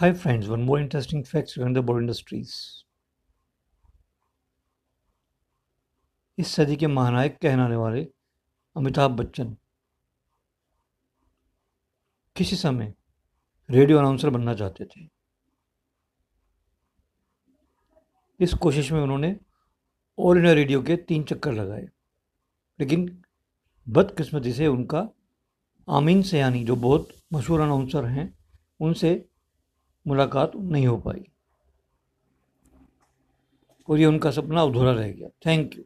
Hi friends, one more interesting facts regarding the Bollywood industries. इस सदी के महानायक कहलाने वाले अमिताभ बच्चन। किसी समय रेडियो अनाउंसर बनना चाहते थे? इस कोशिश में उन्होंने ऑल इंडिया रेडियो के तीन चक्कर लगाए। लेकिन बदकिस्मती से उनका आमीन सयानी जो बहुत मशहूर अनाउंसर हैं उनसे मुलाकात नहीं हो पाई। और ये उनका सपना अधूरा रह गया। Thank you